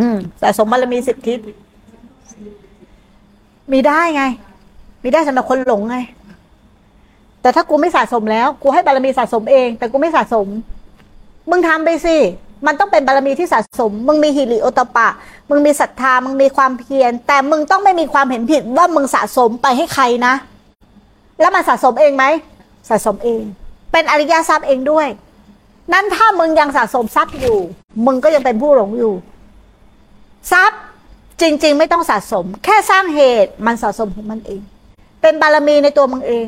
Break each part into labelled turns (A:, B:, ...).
A: อืมสะสมบารมีสิบทิศมีได้ไง มีได้สำหรับคนหลงไง แต่ถ้ากูไม่สะสมแล้ว กูให้บารมีสะสมเอง แต่กูไม่สะสม มึงทำไปสิ มันต้องเป็นบารมีที่สะสม มึงมีฮิริโอตปะ มึงมีศรัทธา มึงมีความเพียร แต่มึงต้องไม่มีความเห็นผิดว่ามึงสะสมไปให้ใครนะ แล้วมันสะสมเองไหม สะสมเอง เป็นอริยทรัพย์เองด้วย นั่นถ้ามึงยังสะสมทรัพย์อยู่ มึงก็ยังเป็นผู้หลงอยู่ ทรัพย์จริง ๆ ไม่ต้องสะสม แค่สร้างเหตุมันสะสมของมันเอง เป็นบารมีในตัวมึงเอง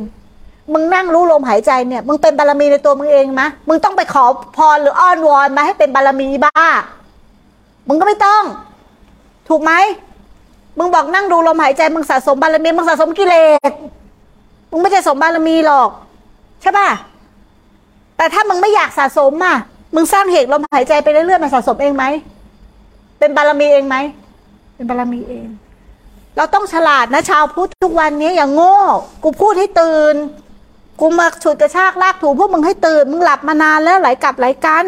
A: มึงนั่งรู้ลมหายใจเนี่ย มึงเป็นบารมีในตัวมึงเองมะมึงต้องไปขอพรหรืออ้อนวอนมาให้เป็นบารมีบ้า มึงก็ไม่ต้อง ถูกไหมมึงบอกนั่งดูลมหายใจมึงสะสมบารมีมึงสะสมกิเลสมึงไม่ใช่สมบารมีหรอก ใช่ป่ะแต่ถ้ามึงไม่อยากสะสมอะมึงสร้างเหตุลมหายใจไปเรื่อยๆมันสะสมเองไหม เป็นบารมีเองไหม เป็นบารมีเอง เราต้องฉลาดนะชาวพุทธทุกวันนี้อย่างโง่ กูพูดให้ตื่น กูมาฉุดกระชากลากถูพวกมึงให้ตื่น มึงหลับมานานแล้วไหลกลับไหลกัน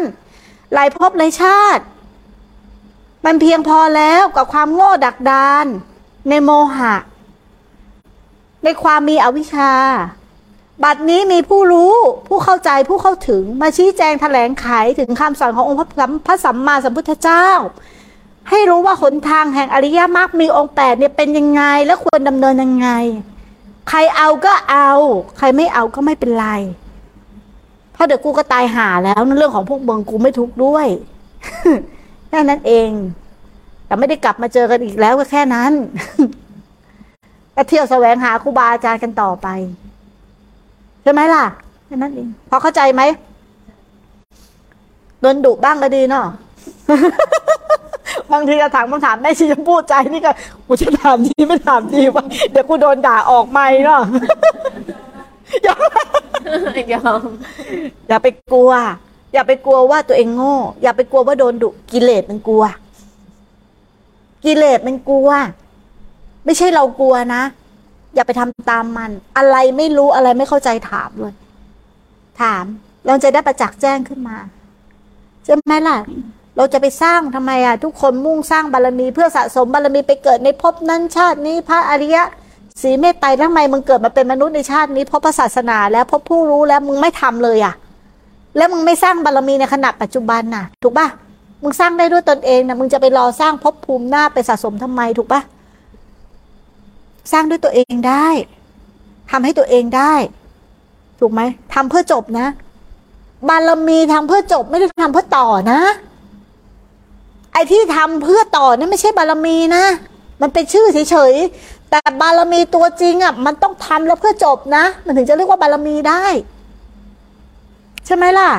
A: ไหลพบไหลชาติ มันเพียงพอแล้วกับความโง่ดักดาน ในโมหะ ในความมีอวิชชา บัดนี้มีผู้รู้ผู้เข้าใจผู้เข้าถึงมาชี้แจงแถลงไขถึงคำสอนขององค์พระสัมพระสัมมาสัมพุทธเจ้า ให้รู้ว่าหนทางแห่งอริยมรรคมีองค์แปดเนี่ยเป็นยังไงและควรดำเนินยังไง ใครเอาก็เอา ใครไม่เอาก็ไม่เป็นไร เพราะเดี๋ยวกูก็ตายหาแล้วนั่นเรื่องของพวกเมืองกูไม่ทุกข์ด้วยแค่นั้นเอง แต่ไม่ได้กลับมาเจอกันอีกแล้วก็แค่นั้นก็เที่ยวแสวงหาครูบาอาจารย์กันต่อไปใช่ไหมล่ะแค่นั้นเองพอเข้าใจไหมโดนดุบ้างก็ดีเนาะ บางทีจะถามคำถามแม่ชีชมพูดใจนี่ก็กูจะถามดีไม่ถามดีวะเดี๋ยวกูโดนด่าออกไม่เนาะอย่าย
B: อม
A: อย่าไปกลัว อย่าไปกลัวว่าตัวเองโง่ อย่าไปกลัวว่าโดนดุกิเลสมันกลัว กิเลสมันกลัว ไม่ใช่เรากลัวนะ อย่าไปทำตามมัน อะไรไม่รู้อะไรไม่เข้าใจถามเลย ถาม เราจะได้ประจักษ์แจ้งขึ้นมาใช่ไหมล่ะ เราจะไปสร้างทำไมอะทุกคนมุ่งสร้างบารมี เพื่อสะสมบารมีไปเกิดในภพนั้นชาตินี้พระอริยะสีเมตไตรทำไมมึงเกิดมาเป็นมนุษย์ในชาตินี้เพราะพระศาสนาแล้วเพราะผู้รู้แล้วมึงไม่ทำเลยอะ แล้วมึงไม่สร้างบารมีในขณะปัจจุบันน่ะ ถูกปะมึงสร้างได้ด้วยตนเองนะมึงจะไปรอสร้างภพภูมิหน้าไปสะสมทำไมถูกปะสร้างด้วยตัวเองได้ทำให้ตัวเองได้ ถูกไหมทำเพื่อจบนะ บารมีทำเพื่อจบไม่ได้ทำเพื่อต่อนะ ไอ้ที่ทำเพื่อต่อนี่ไม่ใช่บารมีนะ มันเป็นชื่อเฉยๆ แต่บารมีตัวจริงอะมันต้องทำแล้วเพื่อจบนะ มันถึงจะเรียกว่าบารมีได้ ใช่ไหมล่ะ